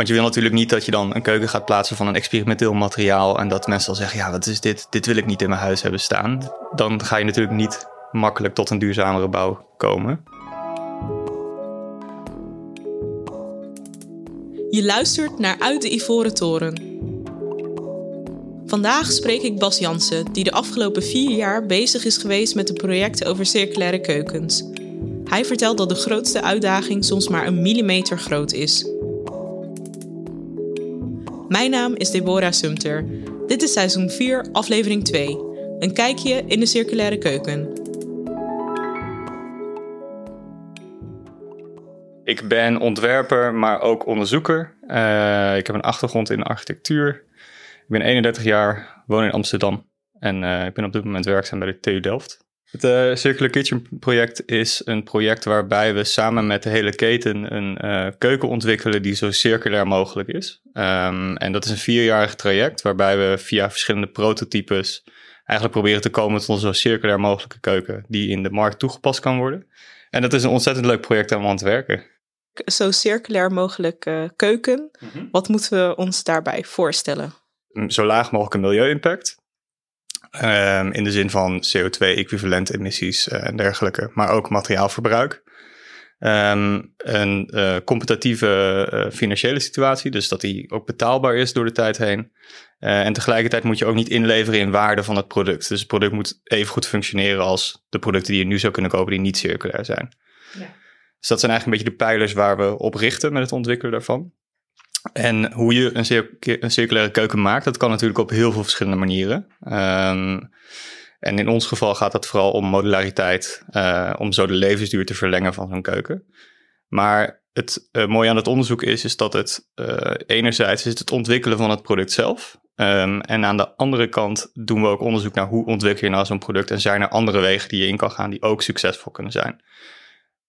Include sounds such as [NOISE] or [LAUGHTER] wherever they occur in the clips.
Want je wil natuurlijk niet dat je dan een keuken gaat plaatsen van een experimenteel materiaal en dat mensen dan zeggen, ja, wat is dit? Dit wil ik niet in mijn huis hebben staan. Dan ga je natuurlijk niet makkelijk tot een duurzamere bouw komen. Je luistert naar Uit de Ivoren Toren. Vandaag spreek ik Bas Jansen, die de afgelopen vier jaar bezig is geweest met een project over circulaire keukens. Hij vertelt dat de grootste uitdaging soms maar een millimeter groot is. Mijn naam is Deborah Sumter. Dit is seizoen 4, aflevering 2. Een kijkje in de circulaire keuken. Ik ben ontwerper, maar ook onderzoeker. Uh, ik heb een achtergrond in architectuur. Ik ben 31 jaar, woon in Amsterdam. En uh, ik ben op dit moment werkzaam bij de TU Delft. Het uh, Circular Kitchen project is een project waarbij we samen met de hele keten een uh, keuken ontwikkelen die zo circulair mogelijk is. Um, en dat is een vierjarig traject waarbij we via verschillende prototypes eigenlijk proberen te komen tot een zo circulair mogelijke keuken die in de markt toegepast kan worden. En dat is een ontzettend leuk project om aan te werken. Zo circulair mogelijk uh, keuken, mm -hmm. wat moeten we ons daarbij voorstellen? Zo laag mogelijk milieu-impact. Um, in de zin van CO2-equivalent emissies uh, en dergelijke, maar ook materiaalverbruik. Um, een uh, competitieve uh, financiële situatie, dus dat die ook betaalbaar is door de tijd heen. en tegelijkertijd moet je ook niet inleveren in waarde van het product. Dus het product moet even goed functioneren als de producten die je nu zou kunnen kopen die niet circulair zijn. Ja. Dus dat zijn eigenlijk een beetje de pijlers waar we op richten met het ontwikkelen daarvan. En hoe je een, cir een, circulaire keuken maakt, dat kan natuurlijk op heel veel verschillende manieren. Um, en in ons geval gaat het vooral om modulariteit, uh, om zo de levensduur te verlengen van zo'n keuken. Maar het uh, mooie aan het onderzoek is, is dat het uh, enerzijds is het ontwikkelen van het product zelf. Um, en aan de andere kant doen we ook onderzoek naar hoe ontwikkel je nou zo'n product en zijn er andere wegen die je in kan gaan die ook succesvol kunnen zijn.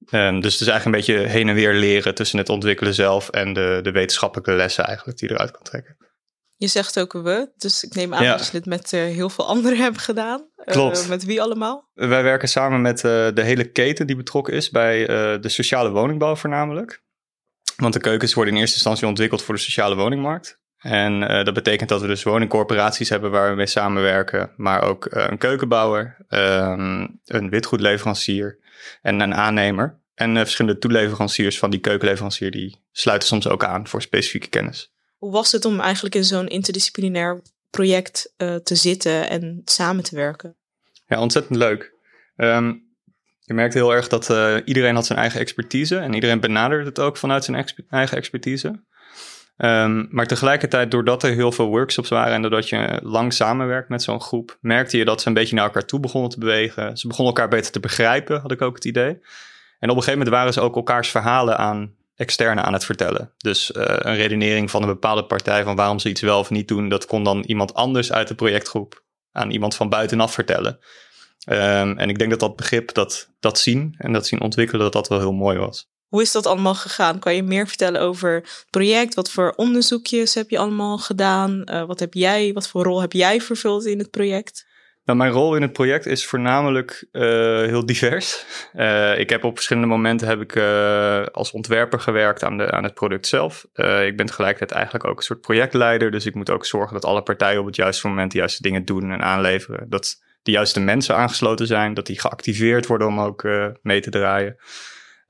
Um, dus het is eigenlijk een beetje heen en weer leren tussen het ontwikkelen zelf en de, de wetenschappelijke lessen eigenlijk die eruit kan trekken. Je zegt ook we, dus ik neem aan ja. dat je dit met uh, heel veel anderen hebben gedaan. Klopt. Uh, met wie allemaal? Wij werken samen met uh, de hele keten die betrokken is bij de sociale woningbouw voornamelijk. Want de keukens worden in eerste instantie ontwikkeld voor de sociale woningmarkt. En dat betekent dat we dus woningcorporaties hebben waar we mee samenwerken, maar ook een keukenbouwer, um, een witgoedleverancier en een aannemer. En verschillende toeleveranciers van die keukenleverancier die sluiten soms ook aan voor specifieke kennis. Hoe was het om eigenlijk in zo'n interdisciplinair project uh, te zitten en samen te werken? Ja, ontzettend leuk. Um, je merkt heel erg dat uh, iedereen had zijn eigen expertise en iedereen benadert het ook vanuit zijn eigen expertise. Um, maar tegelijkertijd, doordat er heel veel workshops waren en doordat je lang samenwerkt met zo'n groep, merkte je dat ze een beetje naar elkaar toe begonnen te bewegen. Ze begonnen elkaar beter te begrijpen, had ik ook het idee. En op een gegeven moment waren ze ook elkaars verhalen aan externe aan het vertellen. Dus uh, een redenering van een bepaalde partij van waarom ze iets wel of niet doen, dat kon dan iemand anders uit de projectgroep aan iemand van buitenaf vertellen. Um, en ik denk dat dat begrip, dat, dat zien en dat zien ontwikkelen, dat dat wel heel mooi was. Hoe is dat allemaal gegaan? Kan je meer vertellen over het project? Wat voor onderzoekjes heb je allemaal gedaan? Uh, wat heb jij, wat voor rol heb jij vervuld in het project? Nou, mijn rol in het project is voornamelijk uh, heel divers. Uh, ik heb op verschillende momenten heb ik als ontwerper gewerkt aan, de, aan het product zelf. ik ben tegelijkertijd eigenlijk ook een soort projectleider. Dus ik moet ook zorgen dat alle partijen op het juiste moment de juiste dingen doen en aanleveren. Dat de juiste mensen aangesloten zijn, dat die geactiveerd worden om ook mee te draaien.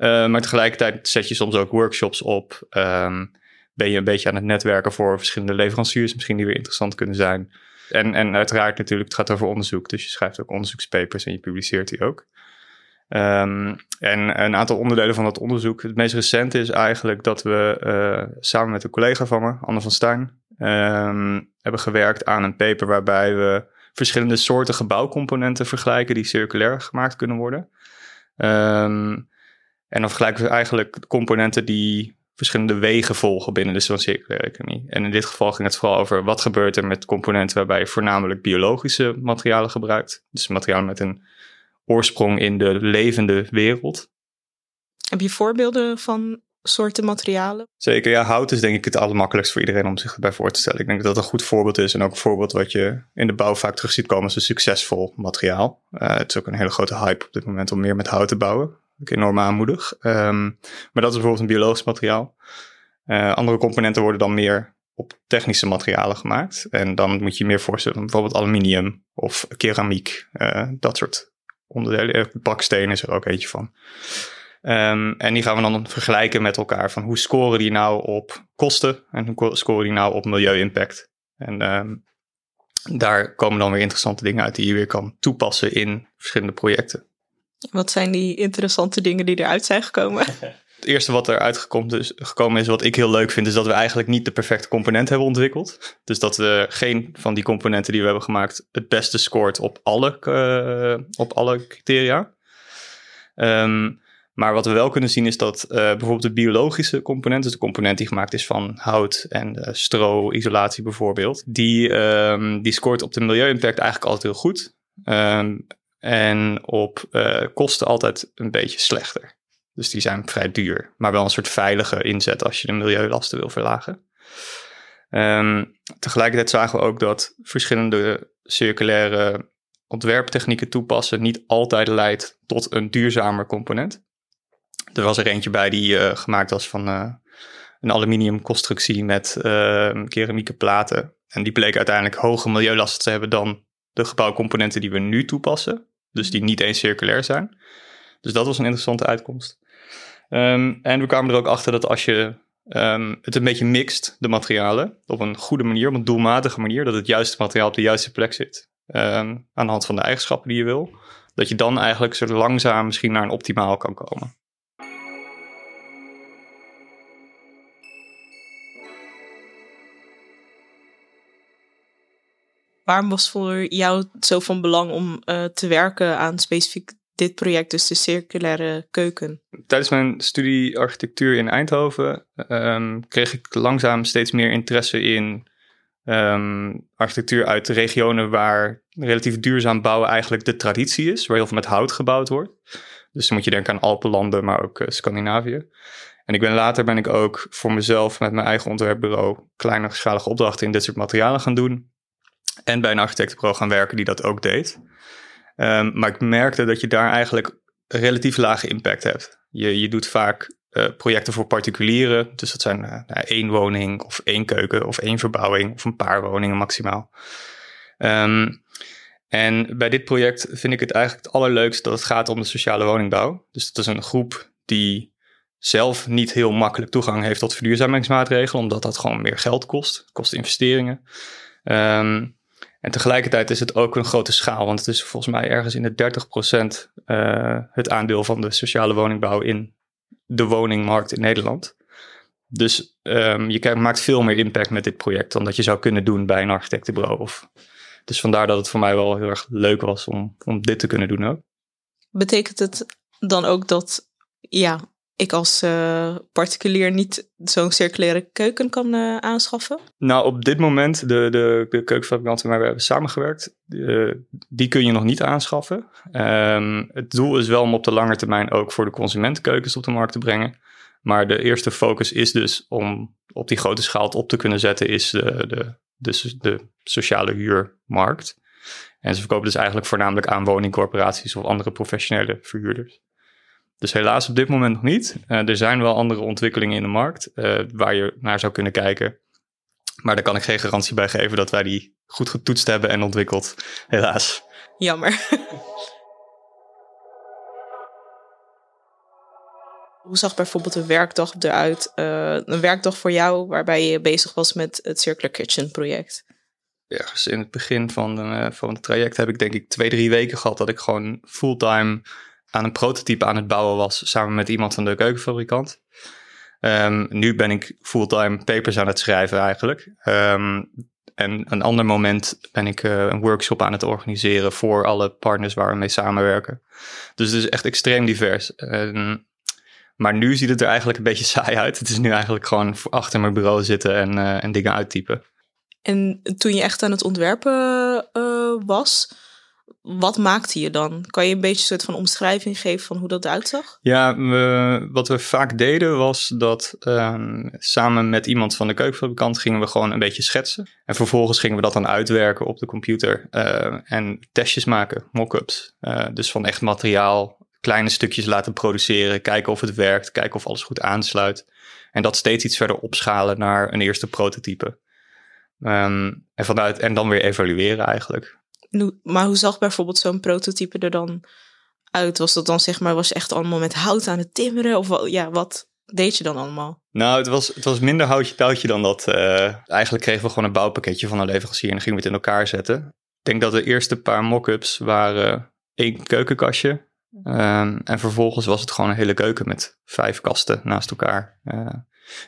Maar tegelijkertijd zet je soms ook workshops op. Um, ben je een beetje aan het netwerken voor verschillende leveranciers, misschien die weer interessant kunnen zijn. En, en uiteraard natuurlijk, het gaat over onderzoek. Dus je schrijft ook onderzoekspapers en je publiceert die ook. Um, en een aantal onderdelen van dat onderzoek. Het meest recente is eigenlijk dat we uh, samen met een collega van me, Anne van Stijn, um, hebben gewerkt aan een paper waarbij we verschillende soorten gebouwcomponenten vergelijken die circulair gemaakt kunnen worden. Um, en dan vergelijken we eigenlijk componenten die verschillende wegen volgen binnen de circulaire economie. En in dit geval ging het vooral over wat gebeurt er met componenten waarbij je voornamelijk biologische materialen gebruikt. Dus materialen met een oorsprong in de levende wereld. Heb je voorbeelden van soorten materialen? Zeker, ja. Hout is denk ik het allermakkelijkst voor iedereen om zich erbij voor te stellen. Ik denk dat dat een goed voorbeeld is en ook een voorbeeld wat je in de bouw vaak terug ziet komen als een succesvol materiaal. Uh, het is ook een hele grote hype op dit moment om meer met hout te bouwen ik enorm aanmoedig. Um, maar dat is bijvoorbeeld een biologisch materiaal. andere componenten worden dan meer op technische materialen gemaakt. En dan moet je meer voorstellen, bijvoorbeeld aluminium of keramiek, dat soort onderdelen. Baksteen is er ook eentje van. Um, en die gaan we dan vergelijken met elkaar van hoe scoren die nou op kosten en hoe scoren die nou op milieu-impact. En um, daar komen dan weer interessante dingen uit die je weer kan toepassen in verschillende projecten. Wat zijn die interessante dingen die eruit zijn gekomen? [LAUGHS] Het eerste wat eruit gekomen is, gekomen is, wat ik heel leuk vind, is dat we eigenlijk niet de perfecte component hebben ontwikkeld. Dus dat we geen van die componenten die we hebben gemaakt het beste scoort op alle, uh, op alle criteria. Um, maar wat we wel kunnen zien is dat uh, bijvoorbeeld de biologische component, dus de component die gemaakt is van hout en uh, stro, isolatie bijvoorbeeld, die, um, die scoort op de milieu-impact eigenlijk altijd heel goed. Um, en op uh, kosten altijd een beetje slechter. Dus die zijn vrij duur, maar wel een soort veilige inzet als je de milieulasten wil verlagen. Um, tegelijkertijd zagen we ook dat verschillende circulaire ontwerptechnieken toepassen niet altijd leidt tot een duurzamer component. Er was er eentje bij die uh, gemaakt was van uh, een aluminiumconstructie met uh, keramieke platen. En die bleek uiteindelijk hoge milieulasten te hebben dan de gebouwcomponenten die we nu toepassen. Dus die niet eens circulair zijn. Dus dat was een interessante uitkomst. Um, en we kwamen er ook achter dat als je um, het een beetje mixt, de materialen, op een goede manier, op een doelmatige manier, dat het juiste materiaal op de juiste plek zit. Um, aan de hand van de eigenschappen die je wil. Dat je dan eigenlijk zo langzaam misschien naar een optimaal kan komen. Waarom was voor jou zo van belang om uh, te werken aan specifiek dit project, dus de circulaire keuken? Tijdens mijn studie architectuur in Eindhoven um, kreeg ik langzaam steeds meer interesse in um, architectuur uit regionen waar relatief duurzaam bouwen eigenlijk de traditie is, waar heel veel met hout gebouwd wordt. Dus dan moet je denken aan Alpenlanden, maar ook uh, Scandinavië. En ik ben later ben ik ook voor mezelf met mijn eigen ontwerpbureau kleinschalige opdrachten in dit soort materialen gaan doen. En bij een architectenbureau gaan werken die dat ook deed. Um, maar ik merkte dat je daar eigenlijk relatief lage impact hebt. Je, je doet vaak uh, projecten voor particulieren. Dus dat zijn uh, één woning of één keuken of één verbouwing of een paar woningen maximaal. Um, en bij dit project vind ik het eigenlijk het allerleukste dat het gaat om de sociale woningbouw. Dus dat is een groep die zelf niet heel makkelijk toegang heeft tot verduurzamingsmaatregelen, omdat dat gewoon meer geld kost. Kost investeringen. Um, en tegelijkertijd is het ook een grote schaal, want het is volgens mij ergens in de 30% uh, het aandeel van de sociale woningbouw in de woningmarkt in Nederland. Dus um, je maakt veel meer impact met dit project dan dat je zou kunnen doen bij een architectenbureau. Of, dus vandaar dat het voor mij wel heel erg leuk was om, om dit te kunnen doen ook. Betekent het dan ook dat ja, ik als uh, particulier niet zo'n circulaire keuken kan uh, aanschaffen? Nou, op dit moment, de, de, de keukenfabrikanten waar we hebben samengewerkt, uh, die kun je nog niet aanschaffen. Um, het doel is wel om op de lange termijn ook voor de consument keukens op de markt te brengen. Maar de eerste focus is dus om op die grote schaal op te kunnen zetten, is de, de, de sociale huurmarkt. En ze verkopen dus eigenlijk voornamelijk aan woningcorporaties of andere professionele verhuurders. Dus helaas op dit moment nog niet. Uh, er zijn wel andere ontwikkelingen in de markt uh, waar je naar zou kunnen kijken. Maar daar kan ik geen garantie bij geven dat wij die goed getoetst hebben en ontwikkeld. Helaas. Jammer. [LAUGHS] Hoe zag bijvoorbeeld een werkdag eruit? Uh, een werkdag voor jou waarbij je bezig was met het Circular Kitchen project? Ergens in het begin van, de, van het traject heb ik denk ik twee, drie weken gehad dat ik gewoon fulltime aan een prototype aan het bouwen was samen met iemand van de keukenfabrikant. Um, nu ben ik fulltime papers aan het schrijven eigenlijk. Um, en een ander moment ben ik uh, een workshop aan het organiseren voor alle partners waar we mee samenwerken. Dus het is echt extreem divers. Um, maar nu ziet het er eigenlijk een beetje [LAUGHS] saai uit. Het is nu eigenlijk gewoon achter mijn bureau zitten en, uh, en dingen uittypen. En toen je echt aan het ontwerpen uh, was, wat maakte je dan? Kan je een beetje een soort van omschrijving geven van hoe dat eruit zag? Ja, we, wat we vaak deden was dat um, samen met iemand van de keukenfabrikant gingen we gewoon een beetje schetsen. En vervolgens gingen we dat dan uitwerken op de computer uh, en testjes maken, mock-ups. Uh, dus van echt materiaal kleine stukjes laten produceren, kijken of het werkt, kijken of alles goed aansluit. En dat steeds iets verder opschalen naar een eerste prototype. Ehm, en, vanuit, en dan weer evalueren eigenlijk. Maar hoe zag bijvoorbeeld zo'n prototype er dan uit? Was dat dan zeg maar, was echt allemaal met hout aan het timmeren? Of ja, wat deed je dan allemaal? Nou, het was, het was minder houtje touwtje dan dat. Uh, eigenlijk kregen we gewoon een bouwpakketje van een leverancier en gingen we het in elkaar zetten. Ik denk dat de eerste paar mock-ups waren één keukenkastje. Um, en vervolgens was het gewoon een hele keuken met vijf kasten naast elkaar. Uh,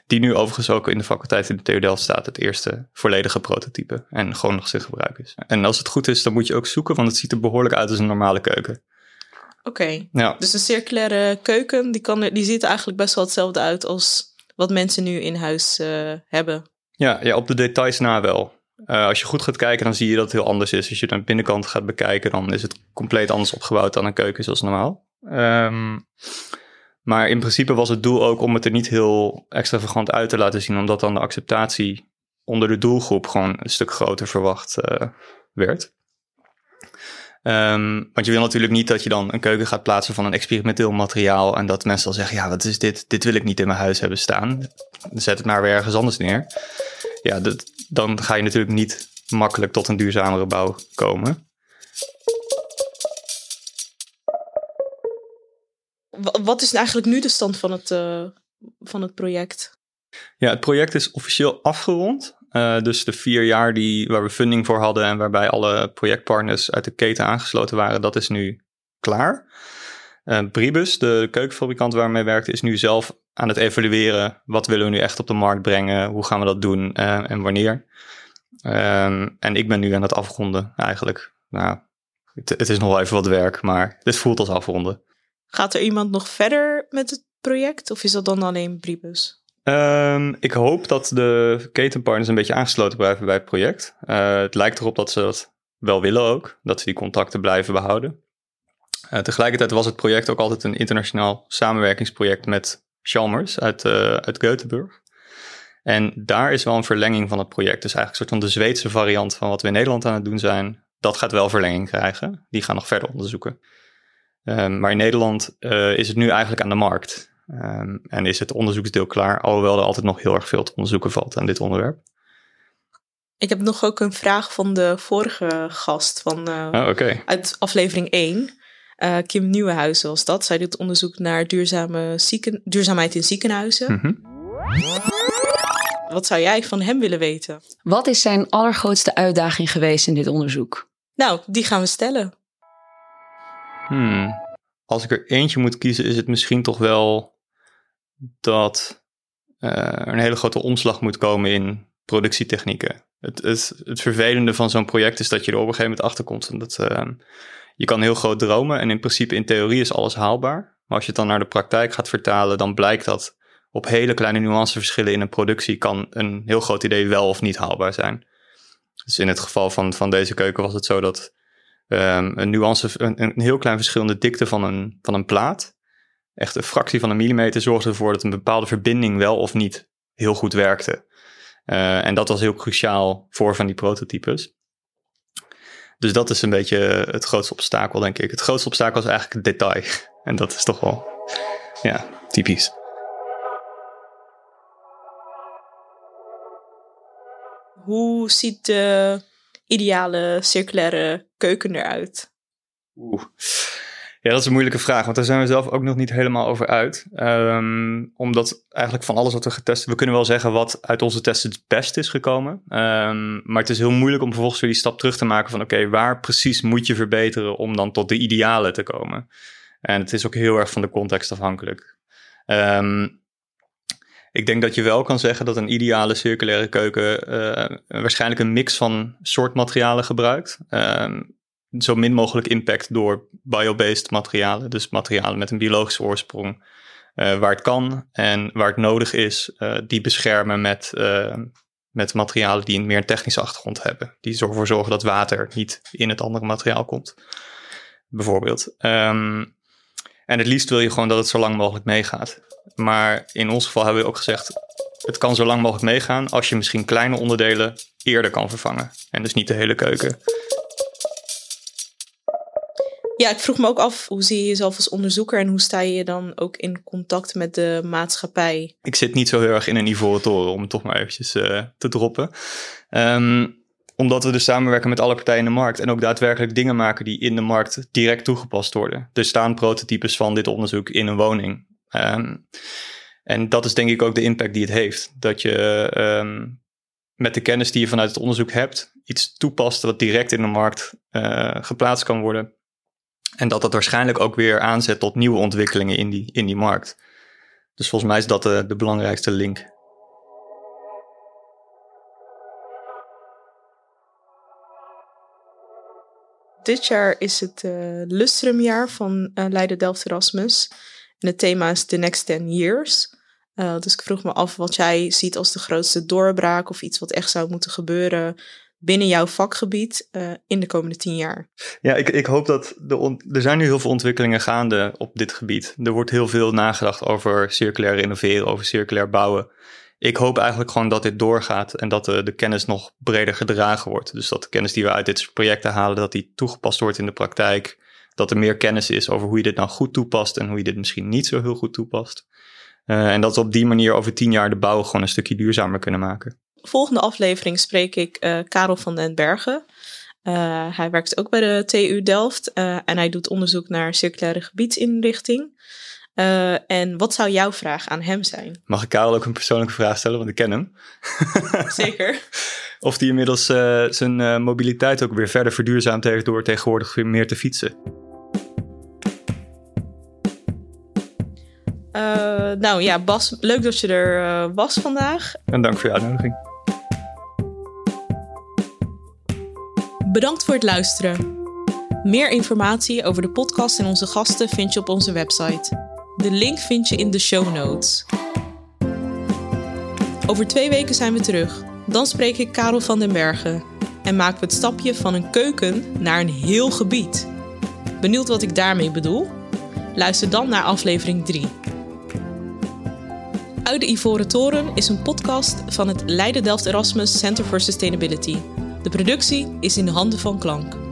die nu overigens ook in de faculteit in de TU Delft staat, het eerste volledige prototype. En gewoon nog steeds gebruik is. En als het goed is, dan moet je ook zoeken, want het ziet er behoorlijk uit als een normale keuken. Oké, ja. dus een circulaire keuken, die, kan, die ziet er eigenlijk best wel hetzelfde uit als wat mensen nu in huis uh, hebben. Ja, ja, op de details na wel. Uh, als je goed gaat kijken, dan zie je dat het heel anders is. Als je de binnenkant gaat bekijken, dan is het compleet anders opgebouwd dan een keuken zoals normaal. Um, maar in principe was het doel ook om het er niet heel extravagant uit te laten zien, omdat dan de acceptatie onder de doelgroep gewoon een stuk groter verwacht uh, werd. Um, want je wil natuurlijk niet dat je dan een keuken gaat plaatsen van een experimenteel materiaal en dat mensen dan zeggen, ja, wat is dit? Dit wil ik niet in mijn huis hebben staan. Zet het maar weer ergens anders neer. Ja, dat, dan ga je natuurlijk niet makkelijk tot een duurzamere bouw komen. Wat is eigenlijk nu de stand van het, uh, van het project? Ja, het project is officieel afgerond. Uh, dus de vier jaar die, waar we funding voor hadden en waarbij alle projectpartners uit de keten aangesloten waren, dat is nu klaar. Uh, Bribus, de keukenfabrikant waar we mee is nu zelf aan het evalueren. Wat willen we nu echt op de markt brengen? Hoe gaan we dat doen en wanneer? Um, en ik ben nu aan het afronden eigenlijk. Nou, het, het, is nog wel even wat werk, maar dit voelt als afronden. Gaat er iemand nog verder met het project of is dat dan alleen Bribus? Um, ik hoop dat de ketenpartners een beetje aangesloten blijven bij het project. Uh, het lijkt erop dat ze dat wel willen ook, dat ze die contacten blijven behouden. Uh, tegelijkertijd was het project ook altijd een internationaal samenwerkingsproject met Chalmers uit, uh, uit Göteborg. En daar is wel een verlenging van het project. Dus eigenlijk een soort van de Zweedse variant van wat we in Nederland aan het doen zijn. Dat gaat wel verlenging krijgen. Die gaan nog verder onderzoeken. Um, maar in Nederland uh, is het nu eigenlijk aan de markt. Um, en is het onderzoeksdeel klaar, alhoewel er altijd nog heel erg veel te onderzoeken valt aan dit onderwerp. Ik heb nog ook een vraag van de vorige gast van, uh, oh, okay. uit aflevering 1. Uh, eh, Kim Nieuwenhuizen was dat. Zij doet onderzoek naar duurzame zieken, duurzaamheid in ziekenhuizen. Mm -hmm. Wat zou jij van hem willen weten? Wat is zijn allergrootste uitdaging geweest in dit onderzoek? Nou, die gaan we stellen. Hmm. Als ik er eentje moet kiezen, is het misschien toch wel dat uh, er een hele grote omslag moet komen in productietechnieken. Het, het, vervelende van zo'n project is dat je er op een gegeven moment achter komt. Dat, uh, je kan heel groot dromen en in principe in theorie is alles haalbaar. Maar als je het dan naar de praktijk gaat vertalen, dan blijkt dat op hele kleine nuanceverschillen in een productie kan een heel groot idee wel of niet haalbaar zijn. Dus in het geval van, van deze keuken was het zo dat um, een nuance, een, een, heel klein verschil in de dikte van een, van een plaat, echt een fractie van een millimeter, zorgde ervoor dat een bepaalde verbinding wel of niet heel goed werkte. Uh, en dat was heel cruciaal voor van die prototypes. Dus dat is een beetje het grootste obstakel, denk ik. Het grootste obstakel is eigenlijk het detail. [LAUGHS] En dat is toch wel, ja, typisch. Hoe ziet de ideale circulaire keuken eruit? Oeh. Ja, dat is een moeilijke vraag, want daar zijn we zelf ook nog niet helemaal over uit. Um, omdat eigenlijk van alles wat we getest we kunnen wel zeggen wat uit onze testen het best is gekomen. Um, maar het is heel moeilijk om vervolgens weer die stap terug te maken van oké, waar precies moet je verbeteren om dan tot de ideale te komen? En het is ook heel erg van de context afhankelijk. Um, ik denk dat je wel kan zeggen dat een ideale circulaire keuken uh, waarschijnlijk een mix van soortmaterialen gebruikt. Uh, zo min mogelijk impact door biobased materialen, dus materialen met een biologische oorsprong, uh, waar het kan en waar het nodig is, die beschermen met, met materialen die een meer technische achtergrond hebben. Die ervoor zorgen dat water niet in het andere materiaal komt, bijvoorbeeld. Um, en het liefst wil je gewoon dat het zo lang mogelijk meegaat. Maar in ons geval hebben we ook gezegd, het kan zo lang mogelijk meegaan als je misschien kleine onderdelen eerder kan vervangen. En dus niet de hele keuken. Ja, ik vroeg me ook af, hoe zie je jezelf als onderzoeker en hoe sta je dan ook in contact met de maatschappij? Ik zit niet zo heel erg in een ivoren toren, om het toch maar eventjes uh, te droppen. Um, omdat we dus samenwerken met alle partijen in de markt en ook daadwerkelijk dingen maken die in de markt direct toegepast worden. Er staan prototypes van dit onderzoek in een woning. Um, en dat is denk ik ook de impact die het heeft. Dat je um, met de kennis die je vanuit het onderzoek hebt, iets toepast wat direct in de markt uh, geplaatst kan worden. En dat dat waarschijnlijk ook weer aanzet tot nieuwe ontwikkelingen in die, in die markt. Dus volgens mij is dat de, de belangrijkste link. Dit jaar is het uh, Lustrumjaar van uh, Leiden Delft Erasmus. Het thema is The Next 10 Years. Uh, dus ik vroeg me af wat jij ziet als de grootste doorbraak of iets wat echt zou moeten gebeuren binnen jouw vakgebied uh, in de komende tien jaar? Ja, ik, ik hoop dat de er zijn nu heel veel ontwikkelingen gaande op dit gebied. Er wordt heel veel nagedacht over circulair innoveren, over circulair bouwen. Ik hoop eigenlijk gewoon dat dit doorgaat en dat de, de kennis nog breder gedragen wordt. Dus dat de kennis die we uit dit soort projecten halen, dat die toegepast wordt in de praktijk. Dat er meer kennis is over hoe je dit nou goed toepast en hoe je dit misschien niet zo heel goed toepast. Uh, en dat we op die manier over tien jaar de bouw gewoon een stukje duurzamer kunnen maken volgende aflevering spreek ik uh, Karel van den Bergen. Uh, hij werkt ook bij de TU Delft en hij doet onderzoek naar circulaire gebiedsinrichting. en wat zou jouw vraag aan hem zijn? Mag ik Karel ook een persoonlijke vraag stellen, want ik ken hem. [LAUGHS] Zeker. of hij inmiddels zijn mobiliteit ook weer verder verduurzaamd heeft door tegenwoordig weer meer te fietsen. Nou ja, Bas, leuk dat je er was vandaag. En dank voor je uitnodiging. Bedankt voor het luisteren. Meer informatie over de podcast en onze gasten vind je op onze website. De link vind je in de show notes. Over twee weken zijn we terug. Dan spreek ik Karel van den Bergen en maken we het stapje van een keuken naar een heel gebied. Benieuwd wat ik daarmee bedoel? Luister dan naar aflevering 3. Uit de Ivoren Toren is een podcast van het Leiden Delft Erasmus Center for Sustainability. De productie is in de handen van Klank.